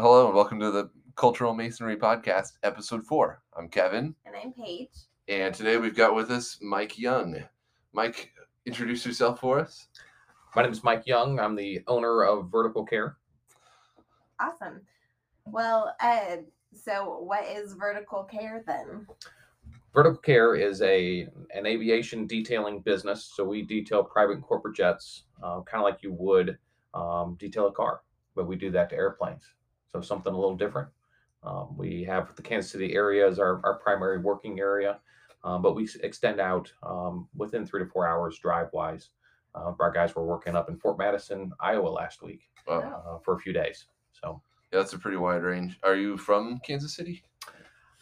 Hello and welcome to the Cultural Masonry Podcast, episode four. I'm Kevin, And I'm Paige. and today we've got with us Mike Young. Mike, introduce yourself for us. My name is Mike Young. I'm the owner of Vertical Care. Awesome. Well, uh, so what is vertical care then? Vertical Care is a an aviation detailing business. So we detail private and corporate jets, uh, kind of like you would um, detail a car, but we do that to airplanes. So something a little different. Um, we have the Kansas City area as our, our primary working area, um, but we extend out um, within three to four hours drive wise. Uh, our guys were working up in Fort Madison, Iowa last week Wow. Uh, for a few days. So Yeah, that's a pretty wide range. Are you from Kansas City?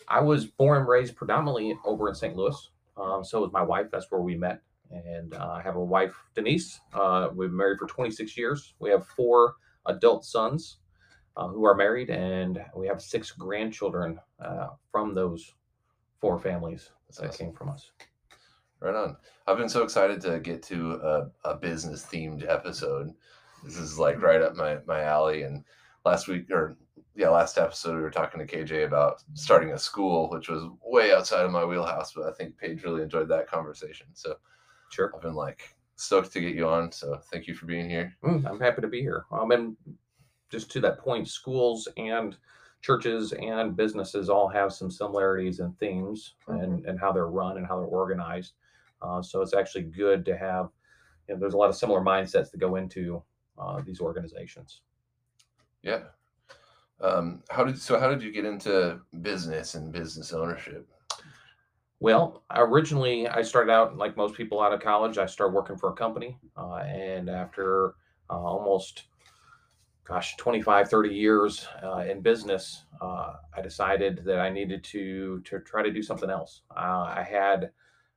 I was born and raised predominantly over in St. Louis. Um, so was my wife. That's where we met. And uh, I have a wife, Denise. Uh, we've been married for 26 years. We have four adult sons uh, who are married, and we have six grandchildren uh, from those four families That's that awesome. came from us. Right on. I've been so excited to get to a, a business themed episode. This is like right up my, my alley. And last week, or yeah, last episode, we were talking to KJ about starting a school, which was way outside of my wheelhouse, but I think Paige really enjoyed that conversation. So Sure. I've been like stoked to get you on. So thank you for being here. Mm, I'm happy to be here. Um, and just to that point, schools and churches and businesses all have some similarities and themes and, and how they're run and how they're organized. Uh, so it's actually good to have, you know, there's a lot of similar mindsets that go into uh, these organizations. Yeah. Um, how did so? How did you get into business and business ownership? Well, originally I started out like most people out of college. I started working for a company, uh, and after uh, almost, gosh, 25, 30 years uh, in business, uh, I decided that I needed to to try to do something else. Uh, I had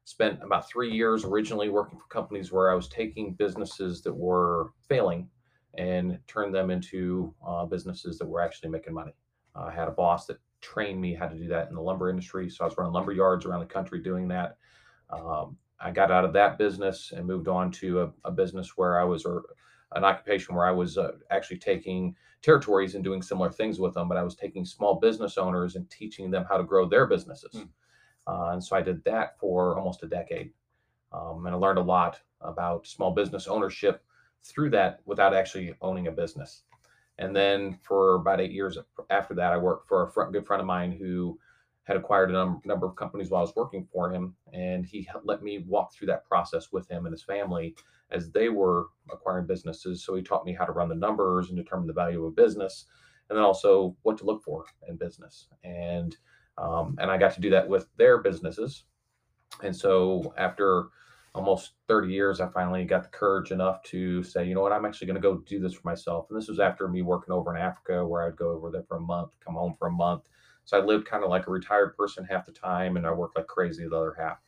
spent about three years originally working for companies where I was taking businesses that were failing and turned them into uh, businesses that were actually making money. Uh, I had a boss that trained me how to do that in the lumber industry. So I was running lumber yards around the country doing that. Um, I got out of that business and moved on to a, a business where I was, or an occupation where I was uh, actually taking territories and doing similar things with them, but I was taking small business owners and teaching them how to grow their businesses. Hmm. Uh, and so I did that for almost a decade. Um, and I learned a lot about small business ownership through that without actually owning a business. And then for about eight years after that, I worked for a fr- good friend of mine who had acquired a num- number of companies while I was working for him. And he let me walk through that process with him and his family as they were acquiring businesses. So he taught me how to run the numbers and determine the value of a business, and then also what to look for in business. And um, and I got to do that with their businesses. And so after almost 30 years, I finally got the courage enough to say, you know what, I'm actually going to go do this for myself. And this was after me working over in Africa, where I'd go over there for a month, come home for a month. So I lived kind of like a retired person half the time, and I worked like crazy the other half.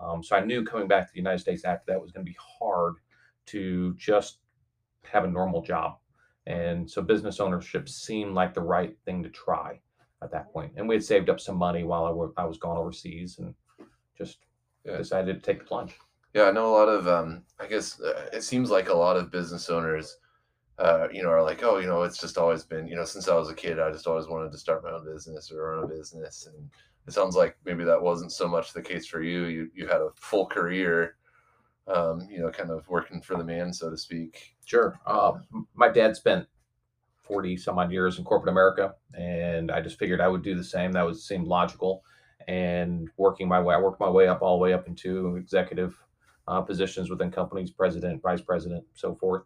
Um, so I knew coming back to the United States after that was going to be hard to just have a normal job. And so business ownership seemed like the right thing to try at that point. And we had saved up some money while I wa- I was gone overseas and just Yeah. decided to take the plunge. Yeah, I know a lot of. Um, I guess uh, it seems like a lot of business owners, uh, you know, are like, oh, you know, it's just always been, you know, since I was a kid, I just always wanted to start my own business or run a business, and it sounds like maybe that wasn't so much the case for you. You you had a full career, um, you know, kind of working for the man, so to speak. Sure. Uh, my dad spent 40 some odd years in corporate America, and I just figured I would do the same. That was seemed logical. And working my way, I worked my way up all the way up into executive uh, positions within companies, president, vice president, so forth.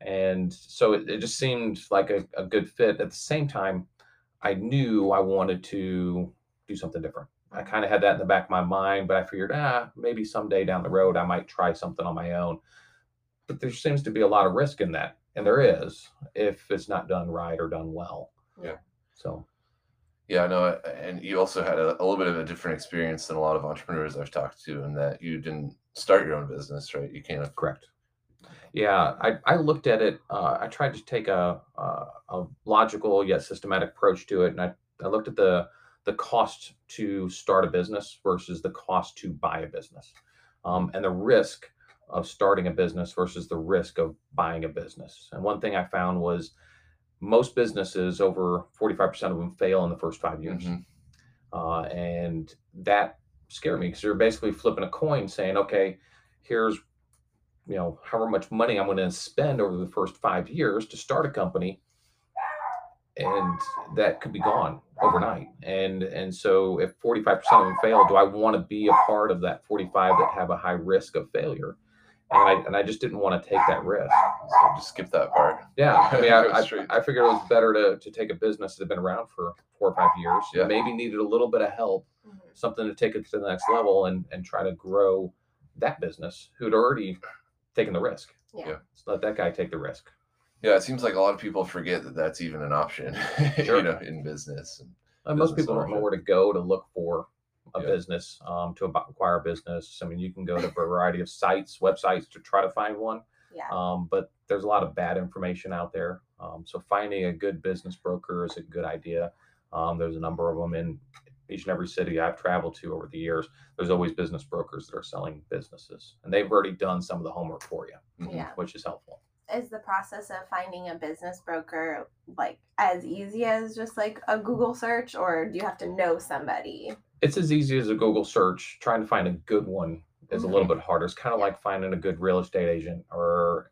And so it, it just seemed like a, a good fit. At the same time, I knew I wanted to do something different. I kind of had that in the back of my mind, but I figured, ah, maybe someday down the road I might try something on my own. But there seems to be a lot of risk in that, and there is if it's not done right or done well. Yeah. So Yeah, I know, and you also had a, a little bit of a different experience than a lot of entrepreneurs I've talked to, in that you didn't start your own business, right? You kind of correct. Yeah, I, I looked at it. Uh, I tried to take a, a a logical yet systematic approach to it, and I, I looked at the the cost to start a business versus the cost to buy a business, um, and the risk of starting a business versus the risk of buying a business. And one thing I found was most businesses, over 45% of them fail in the first five years. Mhm. Uh, and that scared me because you're basically flipping a coin saying, okay, here's you know however much money I'm going to spend over the first five years to start a company, and that could be gone overnight. And and so if 45% of them fail, do I want to be a part of that 45 that have a high risk of failure? And I and I just didn't want to take that risk. So just skip that part. Yeah, I mean, I. I, I figured it was better to, to take a business that had been around for four or five years, Yeah. maybe needed a little bit of help, Mhm. something to take it to the next level, and and try to grow that business who'd already taken the risk. Yeah. Yeah. So let that guy take the risk. Yeah, it seems like a lot of people forget that that's even an option, Sure. you know, in business. And most Business people don't know where to go to look for a Yeah. business um, to acquire a business. I mean, you can go to a variety of sites, websites to try to find one. Yeah. um, but there's a lot of bad information out there. Um, so finding a good business broker is a good idea. Um, there's a number of them in each and every city I've traveled to over the years. There's always business brokers that are selling businesses, and they've already done some of the homework for you, Mhm. Yeah. which is helpful. Is the process of finding a business broker like as easy as just like a Google search, or do you have to know somebody? It's as easy as a Google search. Trying to find a good one is a little bit harder. It's kind of like finding a good real estate agent or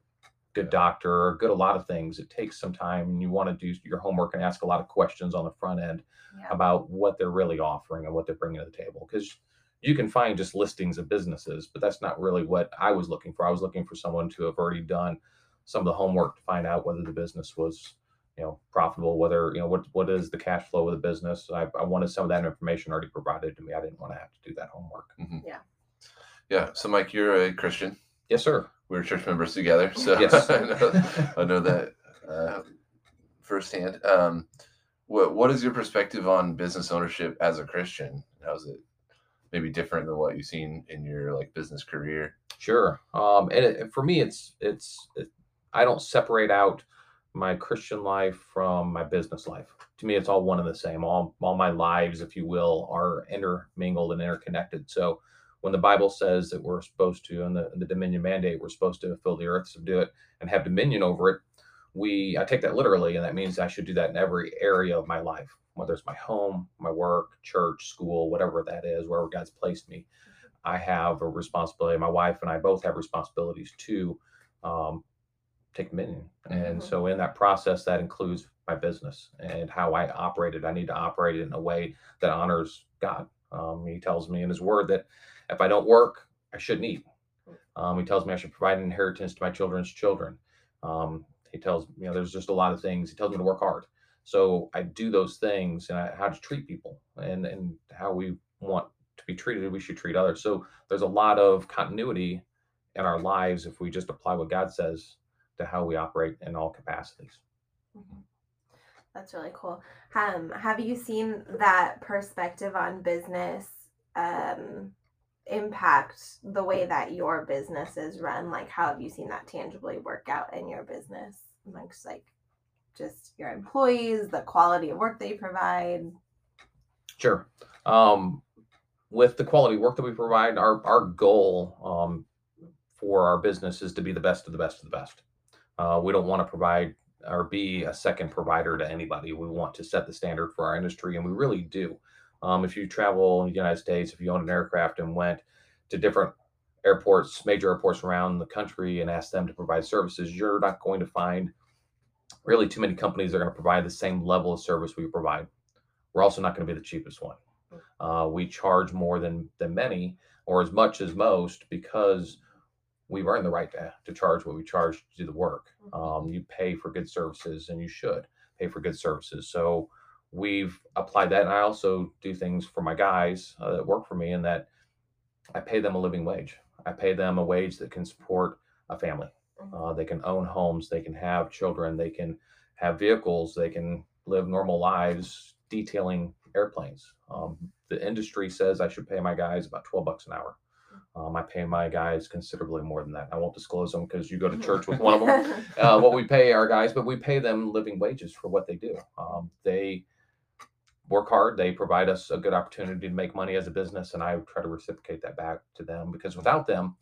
good doctor or good a lot of things. It takes some time, and you want to do your homework and ask a lot of questions on the front end. Yeah. about what they're really offering and what they're bringing to the table because you can find just listings of businesses but that's not really what i was looking for i was looking for someone to have already done some of the homework to find out whether the business was you know profitable whether you know what what is the cash flow of the business i, I wanted some of that information already provided to me i didn't want to have to do that homework Yeah. Yeah so, Mike, you're a Christian. yes sir We were church members together. So, Yes. I, know, I know that uh, firsthand. Um, what, what is your perspective on business ownership as a Christian? How's it maybe different than what you've seen in your like business career? Sure. Um, and it, for me, it's it's it, I don't separate out my Christian life from my business life. To me, it's all one and the same. All all my lives, if you will, are intermingled and interconnected. So when the Bible says that we're supposed to, in the, the dominion mandate, we're supposed to fill the earth, subdue it, and have dominion over it, we I take that literally, and that means I should do that in every area of my life, whether it's my home, my work, church, school, whatever that is, wherever God's placed me. I have a responsibility. My wife and I both have responsibilities to um, take dominion. And Mhm. so, in that process, that includes my business and how I operate it. I need to operate it in a way that honors God. Um, he tells me in His Word that if I don't work, I shouldn't eat. Um, he tells me I should provide an inheritance to my children's children. Um, he tells you know there's just a lot of things. He tells me to work hard. So I do those things and I, how to treat people and and how we want to be treated. We should treat others. So there's a lot of continuity in our lives if we just apply what God says to how we operate in all capacities. Mhm. That's really cool. Um, have you seen that perspective on business um, impact the way that your business is run? Like, how have you seen that tangibly work out in your business amongst like just your employees, the quality of work that you provide? Sure. Um, with the quality work that we provide, our our goal um, for our business is to be the best of the best of the best. Uh, we don't want to provide or be a second provider to anybody. We want to set the standard for our industry, and we really do. Um, if you travel in the United States, if you own an aircraft and went to different airports, major airports around the country, and asked them to provide services, you're not going to find really too many companies that are going to provide the same level of service we provide. We're also not going to be the cheapest one. Uh, we charge more than than many, or as much as most, because we've earned the right to, to charge what we charge to do the work. Um, you pay for good services, and you should pay for good services. So we've applied that, and I also do things for my guys uh, that work for me, in that I pay them a living wage. I pay them a wage that can support a family. Mhm. Uh, they can own homes, they can have children, they can have vehicles, they can live normal lives detailing airplanes. Um, the industry says I should pay my guys about 12 bucks an hour. Um, I pay my guys considerably more than that. I won't disclose them because you go to church with one of them. Uh, what we pay our guys, but we pay them living wages for what they do. Um, they work hard. They provide us a good opportunity to make money as a business, and I try to reciprocate that back to them because without them,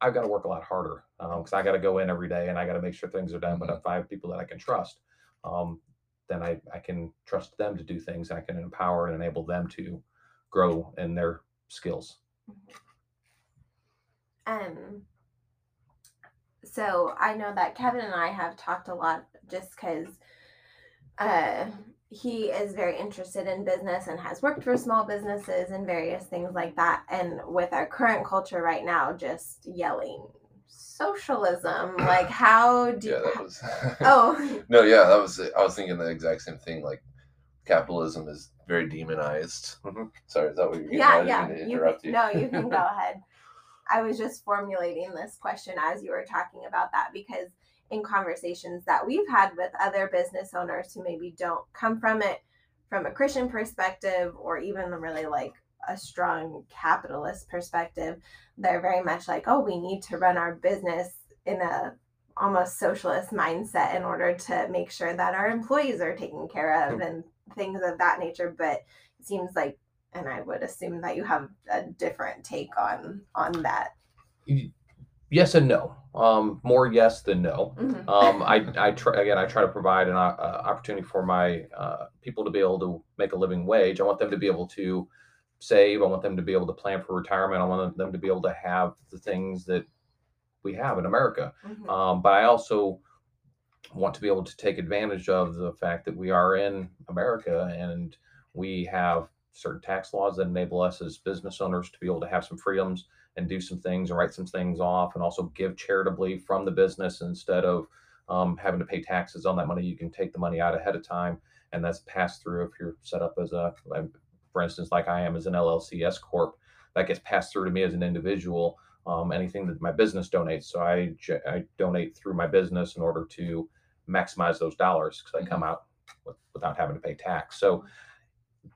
I've got to work a lot harder because I got to go in every day and I got to make sure things are done. But I have five people that I can trust. um, then I, I can trust them to do things. I can empower and enable them to grow in their skills. Um, so I know that Kevin and I have talked a lot just because uh, he is very interested in business and has worked for small businesses and various things like that. And with our current culture right now, just yelling socialism, like how do yeah, that was. oh no, yeah, that was. I was thinking the exact same thing. Like capitalism is very demonized. Mhm. Sorry, is that what you're getting yeah at? Yeah interrupt you. no you can go ahead i was just formulating this question as you were talking about that because in conversations that we've had with other business owners who maybe don't come from it from a christian perspective or even really like a strong capitalist perspective they're very much like oh we need to run our business in a almost socialist mindset in order to make sure that our employees are taken care of Hmm. and things of that nature but it seems like and i would assume that you have a different take on on that Yes and no. Um, more yes than no. Mhm. Um, I, I try again. I try to provide an uh, opportunity for my uh, people to be able to make a living wage. I want them to be able to save. I want them to be able to plan for retirement. I want them to be able to have the things that we have in America. Mhm. Um, but I also want to be able to take advantage of the fact that we are in America and we have certain tax laws that enable us as business owners to be able to have some freedoms and do some things and write some things off and also give charitably from the business instead of um, having to pay taxes on that money. You can take the money out ahead of time and that's passed through if you're set up as a, for instance, like I am as an LLC S Corp, that gets passed through to me as an individual um, anything that my business donates. So I, I donate through my business in order to maximize those dollars because I come out with, without having to pay tax. So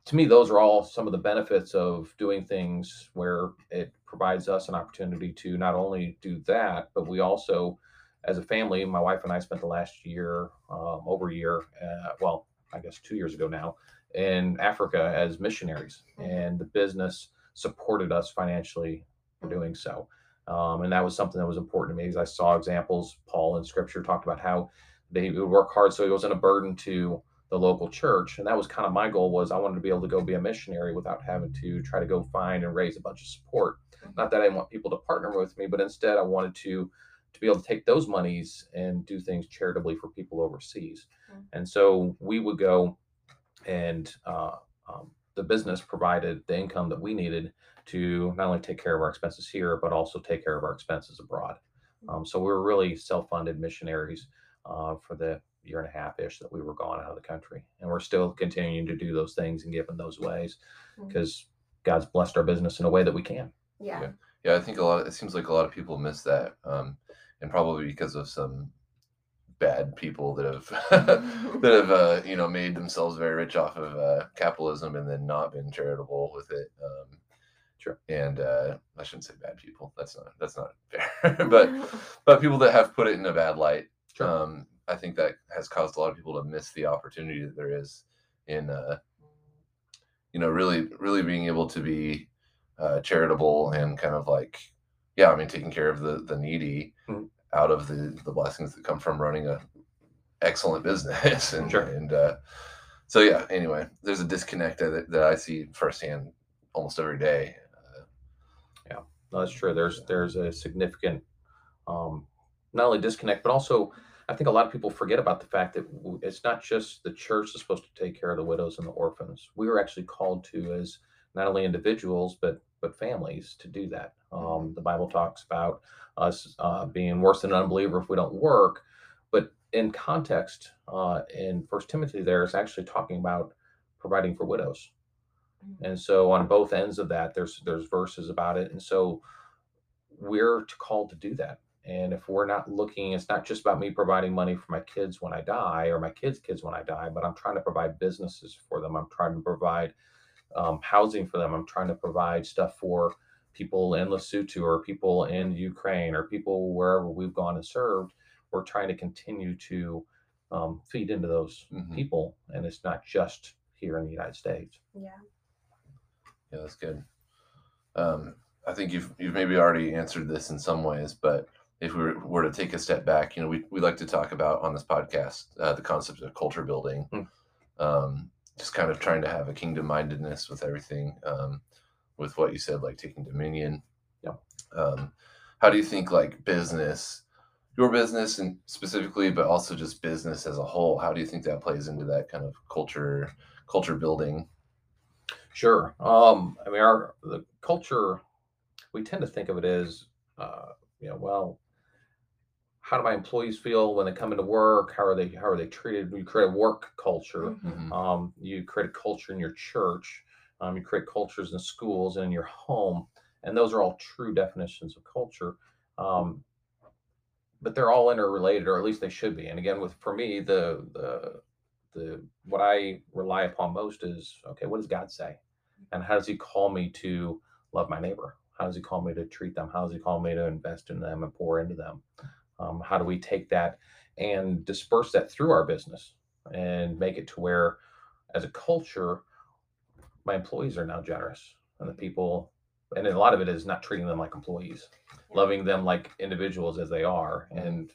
to me, those are all some of the benefits of doing things where it provides us an opportunity to not only do that, but we also, as a family, my wife and I spent the last year, um, over a year, uh, well, I guess two years ago now, in Africa as missionaries, Mhm. and the business supported us financially for doing so. Um, and that was something that was important to me because I saw examples. Paul in Scripture talked about how they would work hard so it wasn't a burden to the local church, and that was kind of my goal. Was I wanted to be able to go be a missionary without having to try to go find and raise a bunch of support. Not that I didn't want people to partner with me, but instead I wanted to to be able to take those monies and do things charitably for people overseas. Mm. And so we would go, and uh, um, the business provided the income that we needed to not only take care of our expenses here, but also take care of our expenses abroad. Um, so we were really self-funded missionaries uh, for the year and a half ish that we were gone out of the country, and we're still continuing to do those things and give in those ways because God's blessed our business in a way that we can. yeah Yeah, I think a lot. of, It seems like a lot of people miss that, um, and probably because of some bad people that have that have uh, you know made themselves very rich off of uh, capitalism and then not been charitable with it. Um, Sure. And uh, I shouldn't say bad people. That's not that's not fair. but but people that have put it in a bad light. Sure. Um, I think that has caused a lot of people to miss the opportunity that there is in uh, you know really really being able to be uh, charitable and kind of like yeah i mean taking care of the the needy Mhm. out of the the blessings that come from running a excellent business and Sure. and uh, so yeah anyway there's a disconnect that, that i see firsthand almost every day uh, No, that's true. There's there's a significant um, not only disconnect, but also I think a lot of people forget about the fact that it's not just the church that's supposed to take care of the widows and the orphans. We are actually called to as not only individuals but but families to do that. Um, the Bible talks about us uh, being worse than an unbeliever if we don't work, but in context, uh, in First Timothy, there is actually talking about providing for widows. And so on both ends of that there's there's verses about it. And so we're called to do that and if we're not looking it's not just about me providing money for my kids when i die or my kids kids when i die but i'm trying to provide businesses for them. I'm trying to provide um, housing for them. I'm trying to provide stuff for people in lesotho or people in ukraine or people wherever we've gone and served. We're trying to continue to um, feed into those Mhm. people and it's not just here in the united states. Yeah. Yeah that's good. Um, i think you've you've maybe already answered this in some ways but if we were, were to take a step back, you know, we, we like to talk about on this podcast uh, the concept of culture building, Hmm. um, just kind of trying to have a kingdom mindedness with everything, um, with what you said, like taking dominion. Yeah. Um, how do you think like business, your business and specifically, but also just business as a whole, how do you think that plays into that kind of culture, culture building? Sure. Um, I mean, our the culture, we tend to think of it as, uh, you know, well, how do my employees feel when they come into work? How are they? How are they treated? You create a work culture. Mhm. Mhm. Um, you create a culture in your church. Um, you create cultures in schools and in your home, and those are all true definitions of culture. Um, but they're all interrelated, or at least they should be. And again, with for me, the the the what I rely upon most is okay. What does God say, and how does He call me to love my neighbor? How does He call me to treat them? How does He call me to invest in them and pour into them? Um, how do we take that and disperse that through our business and make it to where, as a culture, my employees are now generous and the people, and a lot of it is not treating them like employees, Yeah. loving them like individuals as they are Mhm. and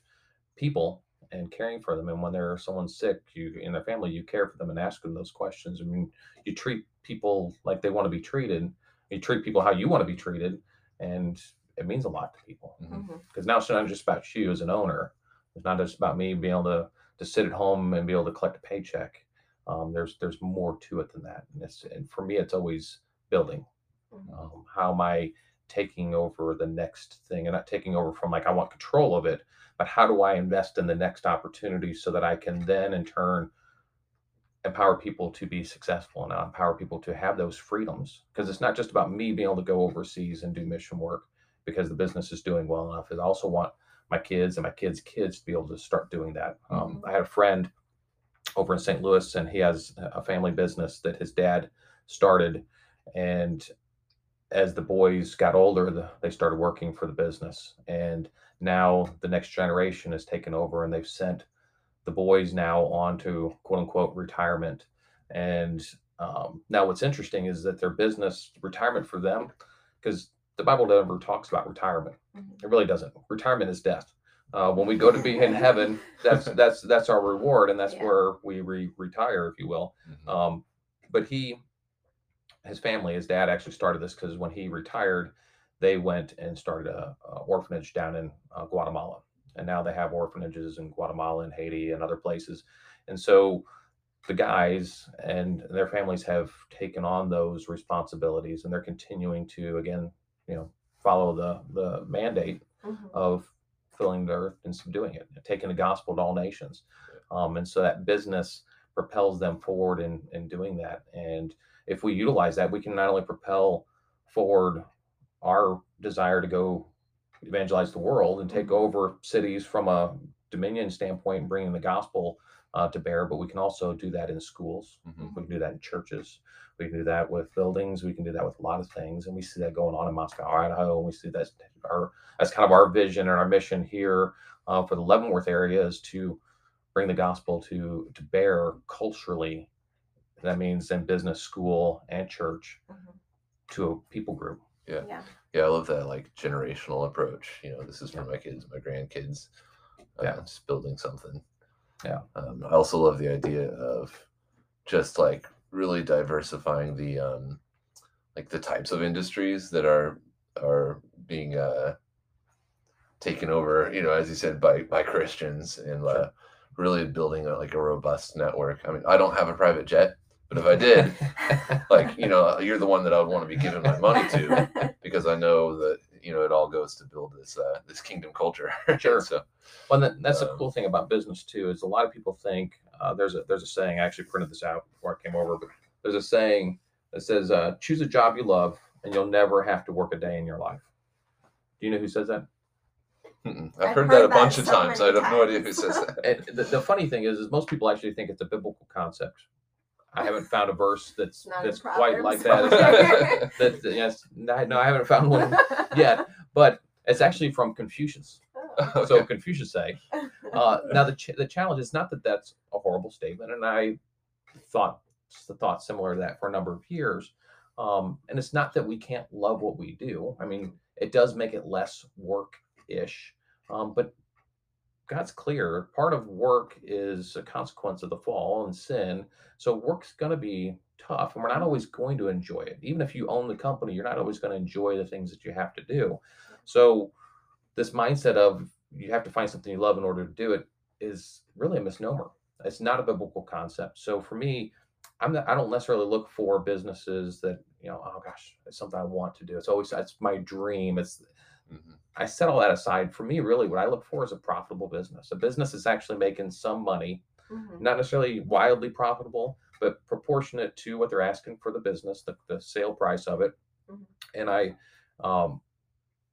people and caring for them. And when they're someone's sick, you in their family, you care for them and ask them those questions. I mean, you treat people like they want to be treated. You treat people how you want to be treated, and it means a lot to people Mhm. Mhm. because now it's not just about you as an owner. It's not just about me being able to to sit at home and be able to collect a paycheck. Um, there's there's more to it than that, and it's and for me, it's always building. Mhm. Um, how am I taking over the next thing, and not taking over from like I want control of it, but how do I invest in the next opportunity so that I can then in turn empower people to be successful and empower people to have those freedoms because it's not just about me being able to go overseas and do mission work because the business is doing well enough. I also want my kids and my kids' kids to be able to start doing that. Um, I had a friend over in St. Louis, and he has a family business that his dad started. And as the boys got older, the, they started working for the business. And now the next generation has taken over, and they've sent the boys now on to quote unquote retirement. And um, now what's interesting is that their business retirement for them, because the Bible never talks about retirement. Mhm. It really doesn't. Retirement is death. Uh, when we go to be in heaven, that's that's that's our reward, and that's Yeah. where we re- retire, if you will. Mhm. Um, but he, his family, his dad actually started this because when he retired, they went and started a, a orphanage down in uh, Guatemala, and now they have orphanages in Guatemala and Haiti and other places. And so the guys and their families have taken on those responsibilities, and they're continuing to again, you know, follow the the mandate Mhm. of filling the earth and subduing it, taking the gospel to all nations. Um, and so that business propels them forward in, in doing that. And if we utilize that, we can not only propel forward our desire to go evangelize the world and take Mhm. over cities from a dominion standpoint and bringing the gospel uh, to bear, but we can also do that in schools. Mhm. We can do that in churches. We can do that with buildings. We can do that with a lot of things, and we see that going on in Moscow, Idaho. And we see that's our that's kind of our vision and our mission here uh, for the Leavenworth area is to bring the gospel to to bear culturally. That means in business, school, and church Mhm. to a people group. Yeah. Yeah, I love that like generational approach. You know, this is for my kids, my grandkids. Uh, Yeah. just building something. Yeah. Um, I also love the idea of just like really diversifying the um, like the types of industries that are are being uh, taken over. You know, as you said, by by Christians and uh, really building a, like a robust network. I mean, I don't have a private jet, but if I did, like you know, you're the one that I would want to be giving my money to because I know that you know it all goes to build this uh, this kingdom culture. Sure. so Well, that, that's the Um, cool thing about business too. Is a lot of people think uh, there's a there's a saying. I actually printed this out before I came over, but there's a saying that says, uh, "Choose a job you love, and you'll never have to work a day in your life." Do you know who says that? I've, I've heard, heard that a bunch of so times. I have no idea who says that. And the, the funny thing is, is most people actually think it's a biblical concept. I haven't found a verse that's Not that's quite like that. yes, no, no, I haven't found one yet, but it's actually from Confucius. Oh. So Confucius say, uh, now the ch- the challenge is not that that's a horrible statement, and I thought thought similar to that for a number of years. Um, and it's not that we can't love what we do. I mean, it does make it less work ish, Um, but God's clear. Part of work is a consequence of the fall and sin. So work's going to be tough, and we're not always going to enjoy it. Even if you own the company, you're not always going to enjoy the things that you have to do. So this mindset of you have to find something you love in order to do it is really a misnomer. It's not a biblical concept. So for me, I'm not, I don't necessarily look for businesses that you know. Oh gosh, it's something I want to do. It's always it's my dream. It's Mhm. I set all that aside. For me, really, what I look for is a profitable business. A business is actually making some money, Mhm. not necessarily wildly profitable, but proportionate to what they're asking for the business, the, the sale price of it. Mhm. And I um,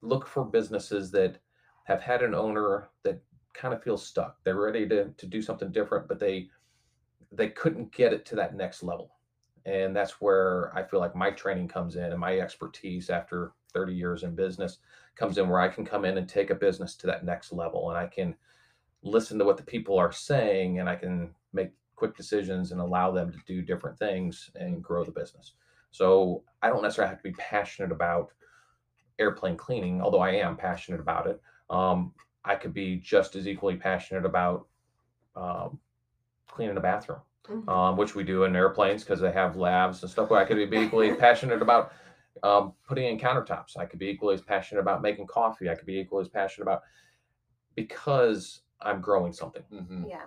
look for businesses that have had an owner that kind of feels stuck. They're ready to, to do something different, but they they couldn't get it to that next level. And that's where I feel like my training comes in and my expertise after 30 years in business comes in where I can come in and take a business to that next level and I can listen to what the people are saying and I can make quick decisions and allow them to do different things and grow the business. So I don't necessarily have to be passionate about airplane cleaning, although I am passionate about it. Um, I could be just as equally passionate about um, cleaning a bathroom Mhm. um, which we do in airplanes because they have labs and stuff. But I could be equally passionate about um, putting in countertops. I could be equally as passionate about making coffee. I could be equally as passionate about because I'm growing something, Mhm. yeah.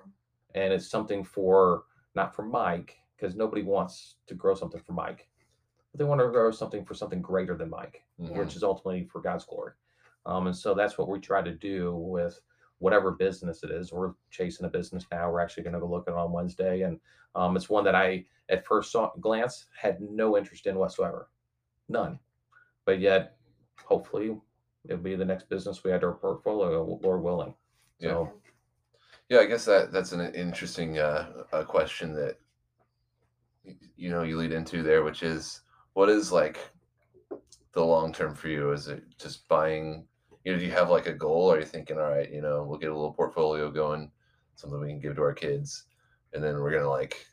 and it's something for not for Mike because nobody wants to grow something for Mike, but they want to grow something for something greater than Mike Mhm. which is ultimately for God's glory. Um, and so that's what we try to do with whatever business it is. We're chasing a business now. We're actually going to go look at it on Wednesday, and um, it's one that I, at first saw, glance, had no interest in whatsoever, none. But yet, hopefully, it'll be the next business we add to our portfolio, Lord willing. Yeah. So, Yeah, I guess that that's an interesting uh, a question that you know you lead into there, which is what is like the long term for you? Is it just buying? You know, do you have like a goal? Are you thinking, all right, you know, we'll get a little portfolio going, something we can give to our kids, and then we're gonna like,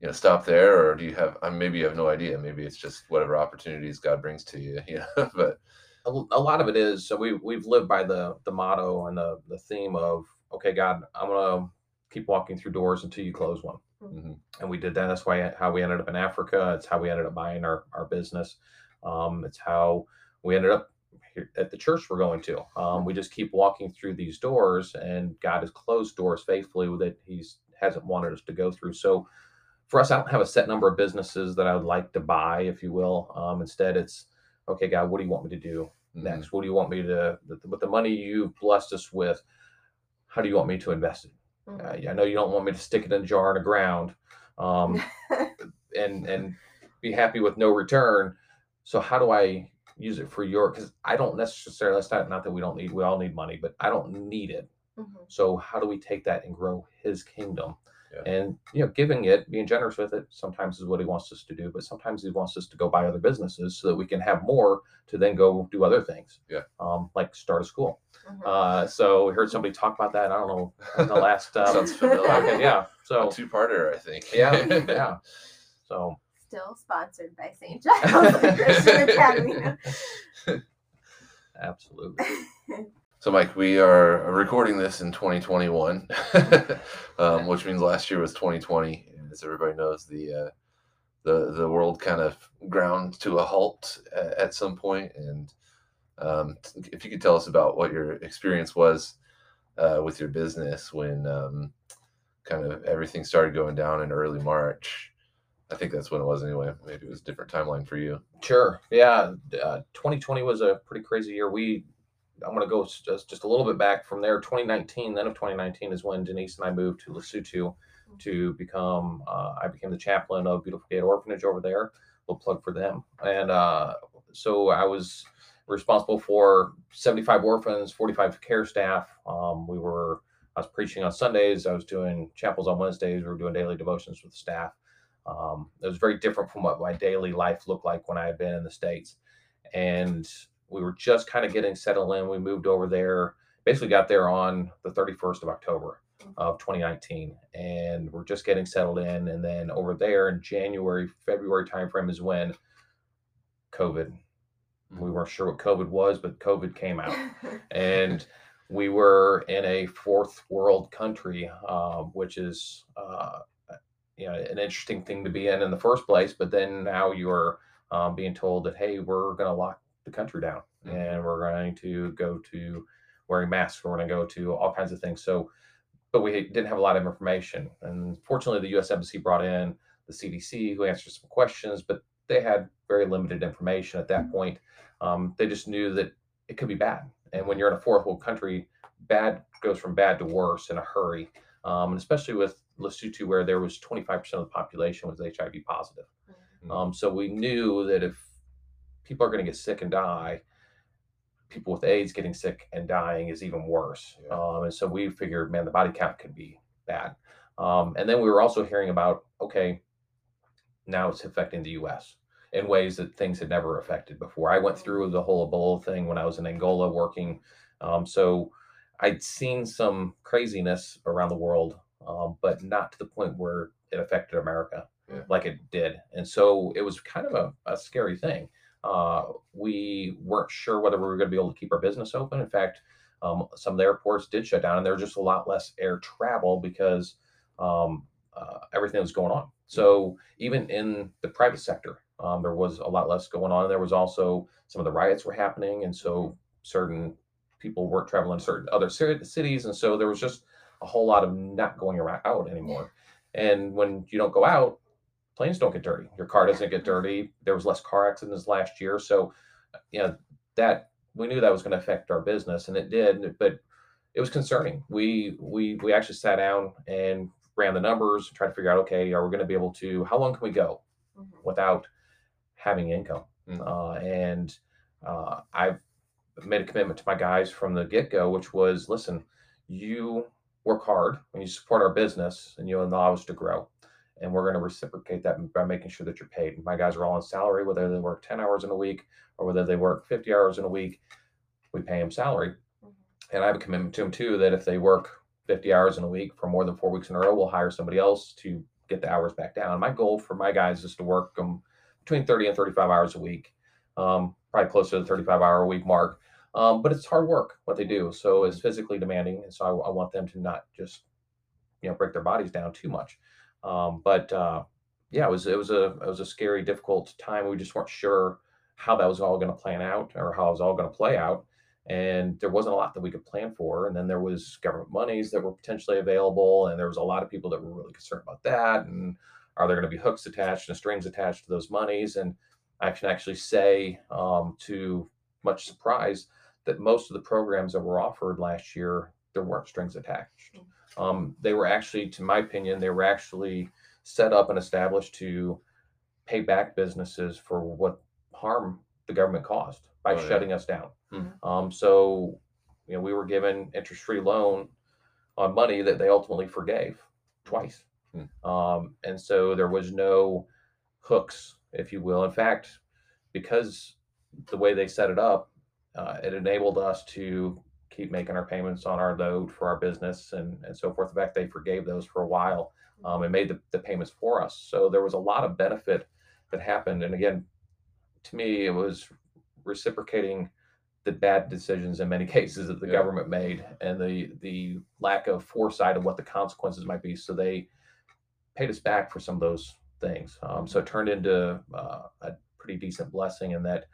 you know, stop there, or do you have? Maybe you have no idea. Maybe it's just whatever opportunities God brings to you. You know, but a, a lot of it is so we we've lived by the the motto and the the theme of okay god i'm gonna keep walking through doors until you close one mhm, and we did that that's why how we ended up in africa it's how we ended up buying our our business um, it's how we ended up at the church we're going to um, we just keep walking through these doors and god has closed doors faithfully that he's hasn't wanted us to go through so for us i don't have a set number of businesses that i would like to buy if you will um, instead it's okay god what do you want me to do mhm, next? What do you want me to, with the money you've blessed us with, how do you want me to invest it? Mhm. Uh, I know you don't want me to stick it in a jar in the ground um, and, and be happy with no return. So how do I use it for your, because I don't necessarily, that's not, not that we don't need, we all need money, but I don't need it. Mhm. So how do we take that and grow his kingdom? Yeah. And you know, giving it, being generous with it, sometimes is what he wants us to do, but sometimes he wants us to go buy other businesses so that we can have more to then go do other things. Yeah. Um, like start a school. Mhm. Uh, so we heard somebody talk about that. I don't know in the last um, sounds familiar. okay, yeah. So two parter, I think. yeah, yeah. So Still sponsored by St. Giles Christian Academy. absolutely. So, Mike, we are recording this in 2021, um, which means last year was 2020. And as everybody knows, the uh, the the world kind of ground to a halt at, at some point. And um, if you could tell us about what your experience was uh, with your business when um, kind of everything started going down in early March. I think that's when it was anyway. Maybe it was a different timeline for you. Sure. Yeah. Uh, 2020 was a pretty crazy year. We, I'm going to go just, just a little bit back from there. 2019, then of 2019 is when Denise and I moved to Lesotho to become, uh, I became the chaplain of Beautiful Gate Orphanage over there. We'll plug for them. And uh, so I was responsible for 75 orphans, 45 care staff. Um, we were, I was preaching on Sundays. I was doing chapels on Wednesdays. We were doing daily devotions with the staff. Um, it was very different from what my daily life looked like when I had been in the States. And we were just kind of getting settled in. We moved over there, basically got there on the 31st of October of 2019. And we're just getting settled in. And then over there in January, February timeframe is when COVID, we weren't sure what COVID was, but COVID came out. And we were in a fourth world country, uh, which is uh, you know an interesting thing to be in in the first place. But then now you're um, being told that hey, we're going to lock the country down Mhm. and we're going to go to wearing masks. We're going to go to all kinds of things. So, but we didn't have a lot of information. And fortunately, the U.S. Embassy brought in the CDC who answered some questions, but they had very limited information at that point. Um, they just knew that it could be bad. And when you're in a fourth world country, bad goes from bad to worse in a hurry. Um, and especially with Lesotho, where there was 25% of the population was HIV positive. Mhm. Um, so we knew that if people are going to get sick and die, people with AIDS getting sick and dying is even worse. Yeah. Um, and so we figured, man, the body count could be bad. Um, and then we were also hearing about, okay, now it's affecting the U.S. in ways that things had never affected before. I went through the whole Ebola thing when I was in Angola working. Um, so I'd seen some craziness around the world, um, but not to the point where it affected America Yeah. like it did. And so it was kind of a, a scary thing. Uh, we weren't sure whether we were going to be able to keep our business open. In fact, um, some of the airports did shut down, and there was just a lot less air travel because um, uh, everything was going on. So even in the private sector, um, there was a lot less going on. There was also some of the riots were happening, and so certain people weren't traveling to certain other cities, and so there was just a whole lot of not going around out anymore. And when you don't go out, planes don't get dirty. Your car doesn't get dirty. There was less car accidents last year, so you know that we knew that was going to affect our business, and it did. But it was concerning. We we we actually sat down and ran the numbers, and tried to figure out, okay, are we going to be able to? How long can we go Mhm. without having income? Mm. Uh, and uh, I've made a commitment to my guys from the get go, which was, listen, you work hard and you support our business, and you allow us to grow and we're going to reciprocate that by making sure that you're paid. My guys are all on salary, whether they work 10 hours in a week or whether they work 50 hours in a week, we pay them salary. Mhm. And I have a commitment to them too that if they work 50 hours in a week for more than four weeks in a row, we'll hire somebody else to get the hours back down. My goal for my guys is to work them between 30 and 35 hours a week, um, probably closer to the 35 hour a week mark. Um, but it's hard work what they do. So it's physically demanding. And so I, I want them to not just, you know, break their bodies down too much. Um, but uh, yeah, it was it was a it was a scary, difficult time. We just weren't sure how that was all going to plan out or how it was all going to play out. And there wasn't a lot that we could plan for. And then there was government monies that were potentially available, and there was a lot of people that were really concerned about that. And are there going to be hooks attached and strings attached to those monies? And I can actually say, um, to much surprise, that most of the programs that were offered last year there weren't strings attached. Um, they were actually, to my opinion, they were actually set up and established to pay back businesses for what harm the government caused by Oh, yeah. shutting us down. Hmm. Um, so, you know, we were given interest-free loan on money that they ultimately forgave twice. Hmm. Um, and so there was no hooks, if you will. In fact, because the way they set it up, uh, it enabled us to keep making our payments on our load for our business and, and so forth. In fact, they forgave those for a while um, and made the, the payments for us. So there was a lot of benefit that happened. And again, to me, it was reciprocating the bad decisions in many cases that the Yeah. government made and the the lack of foresight of what the consequences might be. So they paid us back for some of those things. Um, so it turned into uh, a pretty decent blessing in that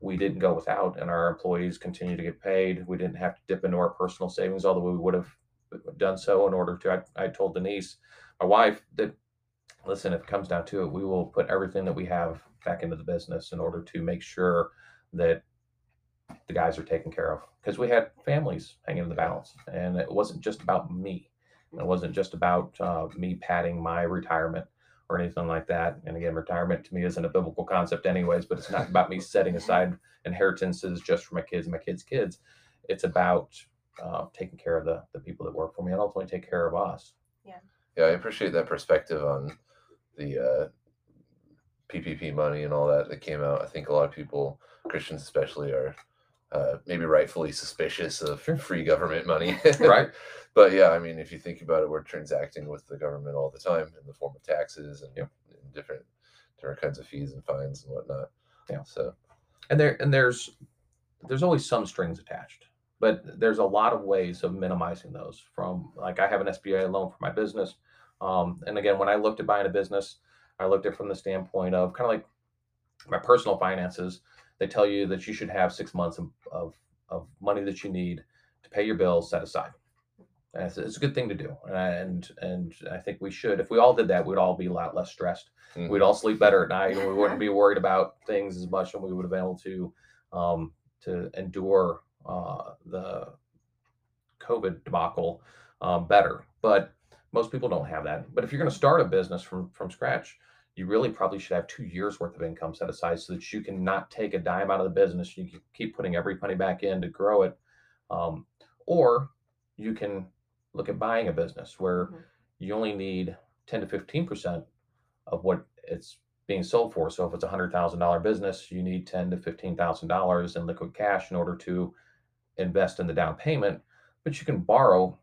we didn't go without and our employees continue to get paid. We didn't have to dip into our personal savings, although we would have done so in order to. I, I told Denise, my wife, that listen, if it comes down to it, we will put everything that we have back into the business in order to make sure that the guys are taken care of because we had families hanging in the balance and it wasn't just about me it wasn't just about uh, me padding my retirement or anything like that and again retirement to me isn't a biblical concept anyways but it's not about me setting aside inheritances just for my kids and my kids kids it's about uh, taking care of the, the people that work for me and ultimately take care of us Yeah, Yeah, I appreciate that perspective on the uh, PPP money and all that that came out. I think a lot of people, Christians especially, are uh, maybe rightfully suspicious of Sure. free government money. Right. but yeah, I mean, if you think about it, we're transacting with the government all the time in the form of taxes and, Yep. and different different kinds of fees and fines and whatnot. Yeah. So and there and there's there's always some strings attached but there's a lot of ways of minimizing those. From like I have an SBA loan for my business, um, and again, when I looked at buying a business, I looked at it from the standpoint of kind of like my personal finances. They tell you that you should have six months of, of, of money that you need to pay your bills set aside. And it's, it's a good thing to do, and and I think we should. If we all did that, we'd all be a lot less stressed. Mhm. We'd all sleep better at night, and we wouldn't be worried about things as much, and we would have been able to um, to endure uh, the COVID debacle um, better. But most people don't have that. But if you're going to start a business from from scratch, you really probably should have two years worth of income set aside so that you can not take a dime out of the business. You can keep putting every penny back in to grow it, um, or you can look at buying a business where Mhm. you only need 10 to 15 percent of what it's being sold for. So if it's a hundred thousand dollar business, you need ten to fifteen thousand dollars in liquid cash in order to invest in the down payment. But you can borrow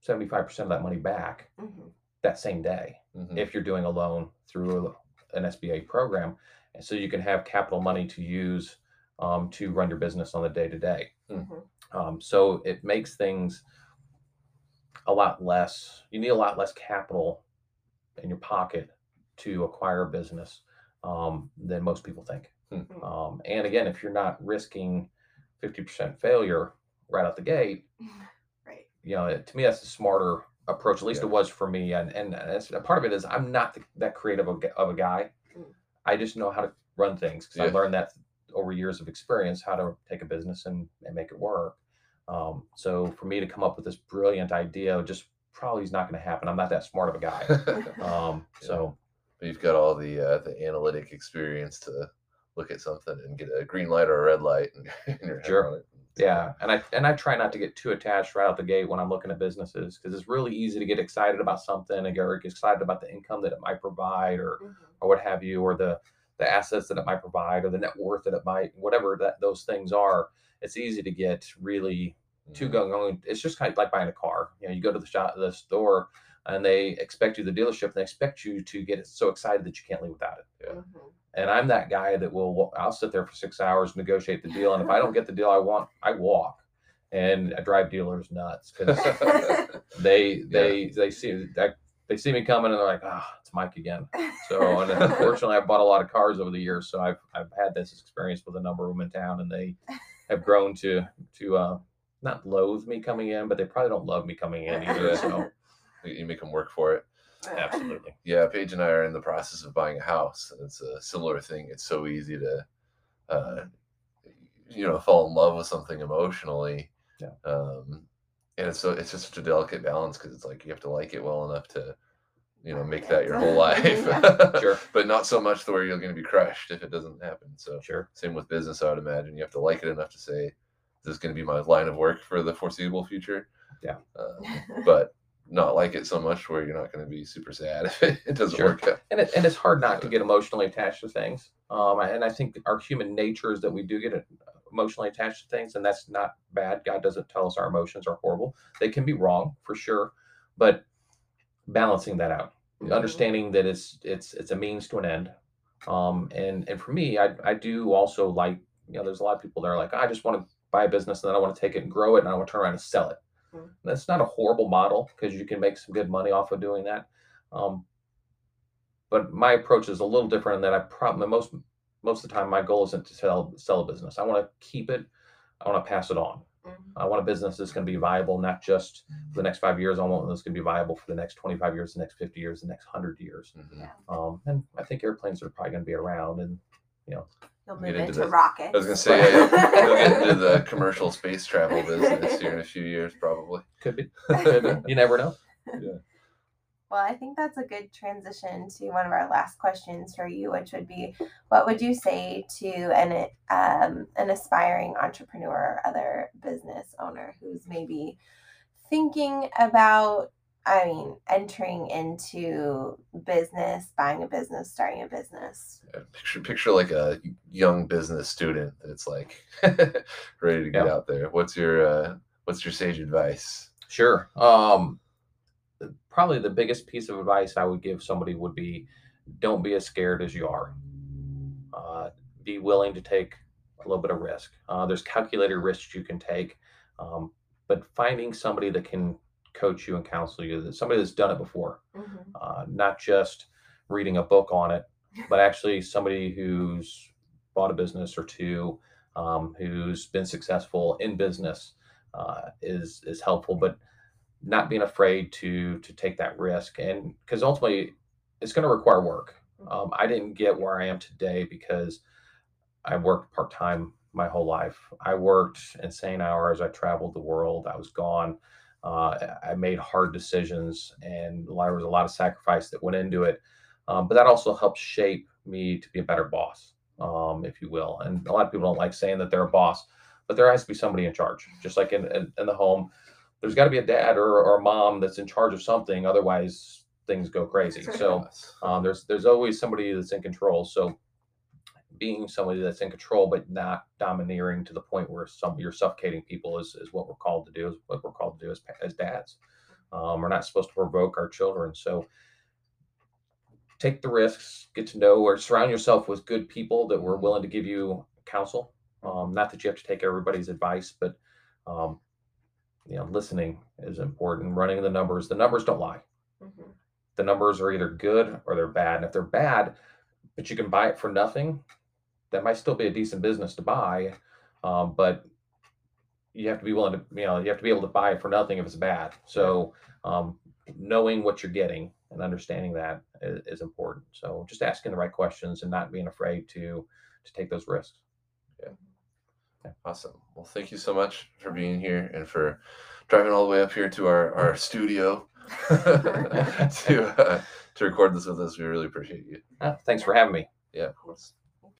75% of that money back Mhm. that same day Mhm. if you're doing a loan through an SBA program. And so you can have capital money to use um, to run your business on the day to day. Mhm. Um, so it makes things a lot less, you need a lot less capital in your pocket to acquire a business um, than most people think. Hmm. Um, and again, if you're not risking 50% failure right out the gate, Right. you know, to me, that's the smarter approach. At least Yeah. it was for me. And, and that's, a part of it is I'm not the, that creative of, a- of a guy. Mm. I just know how to run things because I learned that over years of experience, how to take a business and, and make it work. Um, so for me to come up with this brilliant idea, just probably is not going to happen. I'm not that smart of a guy. Um, Yeah. so But you've got all the uh, the analytic experience to look at something and get a green light or a red light and, and your head Sure. on it. yeah, and I and I try not to get too attached right out the gate when I'm looking at businesses because it's really easy to get excited about something and get excited about the income that it might provide or Mhm. or what have you, or the the assets that it might provide, or the net worth that it might, whatever that those things are. It's easy to get really too Mhm. going on. It's just kind of like buying a car. You know, you go to the shop, the store, and they expect you the dealership. And they expect you to get so excited that you can't leave without it. Yeah. Mhm. And I'm that guy that will. I'll sit there for six hours, negotiate the deal, and if I don't get the deal I want, I walk, and I drive dealers nuts because they they they see that they see me coming and they're like, ah, it's Mike again. So, and unfortunately, I've bought a lot of cars over the years, so I've I've had this experience with a number of them in town, and they have grown to to uh, not loathe me coming in, but they probably don't love me coming in either. So, You- make them work for it. absolutely, Yeah, Paige and I are in the process of buying a house. and It's a similar thing. It's so easy to, uh, you know, fall in love with something emotionally. Yeah. Um, and it's so it's just such a delicate balance because it's like you have to like it well enough to, you know, make that your whole life. Sure. but not so much to where you're going to be crushed if it doesn't happen. So sure, same with business, I would imagine. You have to like it enough to say, this "Is going to be my line of work for the foreseeable future?" Yeah. Um, but not like it so much where you're not going to be super sad if it, it doesn't Sure. work out. and it, and it's hard not to get emotionally attached to things. Um, and I think our human nature is that we do get emotionally attached to things, and that's not bad. God doesn't tell us our emotions are horrible; they can be wrong for sure, but balancing that out, Mhm. understanding that it's it's it's a means to an end. Um, and and for me, I I do also like you know, there's a lot of people that are like, I just want to buy a business and then I want to take it and grow it and I want to turn around and sell it. Mhm. That's not a horrible model because you can make some good money off of doing that. Um, but my approach is a little different in that I probably most most of the time my goal isn't to sell sell a business. I want to keep it. I want to pass it on. I want a business that's going to be viable, not just for the next five years. I want one that's going to be viable for the next 25 years, the next 50 years, the next 100 years. Mhm. Yeah. Um, and I think airplanes are probably going to be around. And You'll Get move into into the- rockets. I was gonna say, yeah, you'll, you'll get into the commercial space travel business here in a few years, probably. could be, could be. You never know. Well, I think that's a good transition to one of our last questions for you, which would be, what would you say to an um, an aspiring entrepreneur or other business owner who's maybe thinking about, I mean, entering into business, buying a business, starting a business? Yeah, Picture, picture like a young business student that's like ready to get Yeah. out there. What's your uh, what's your sage advice? Sure. Um, probably the biggest piece of advice I would give somebody would be don't be as scared as you are. Uh, be willing to take a little bit of risk. Uh, there's calculated risks you can take, um, but finding somebody that can coach you and counsel you, that somebody that's done it before, Mhm. uh, not just reading a book on it, but actually somebody who's bought a business or two, um, who's been successful in business uh, is is helpful. But not being afraid to to take that risk, and because ultimately it's going to require work. Um, I didn't get where I am today because I worked part time my whole life. I worked insane hours. I traveled the world. I was gone. Uh, I made hard decisions, and there was a lot of sacrifice that went into it. Um, but that also helped shape me to be a better boss, um, if you will. And a lot of people don't like saying that they're a boss, but there has to be somebody in charge. Just like in, in, in the home, there's got to be a dad or, or a mom that's in charge of something. Otherwise, things go crazy. So um, there's there's always somebody that's in control. So being somebody that's in control but not domineering to the point where some you're suffocating people is, is what we're called to do. Is what we're called to do as, as dads. Um, we're not supposed to provoke our children. So take the risks, get to know or surround yourself with good people that were willing to give you counsel. Um, not that you have to take everybody's advice, but um, you know, listening is important. Running the numbers. The numbers don't lie Mhm. the numbers are either good or they're bad. And if they're bad, but you can buy it for nothing, that might still be a decent business to buy. Um, but you have to be willing to, you know, you have to be able to buy it for nothing if it's bad. So um, knowing what you're getting and understanding that is, is important. So just asking the right questions and not being afraid to to take those risks. Awesome. Well, thank you so much for being here and for driving all the way up here to our, our studio to uh, to record this with us. We really appreciate you. Thanks for having me. Yeah, of course.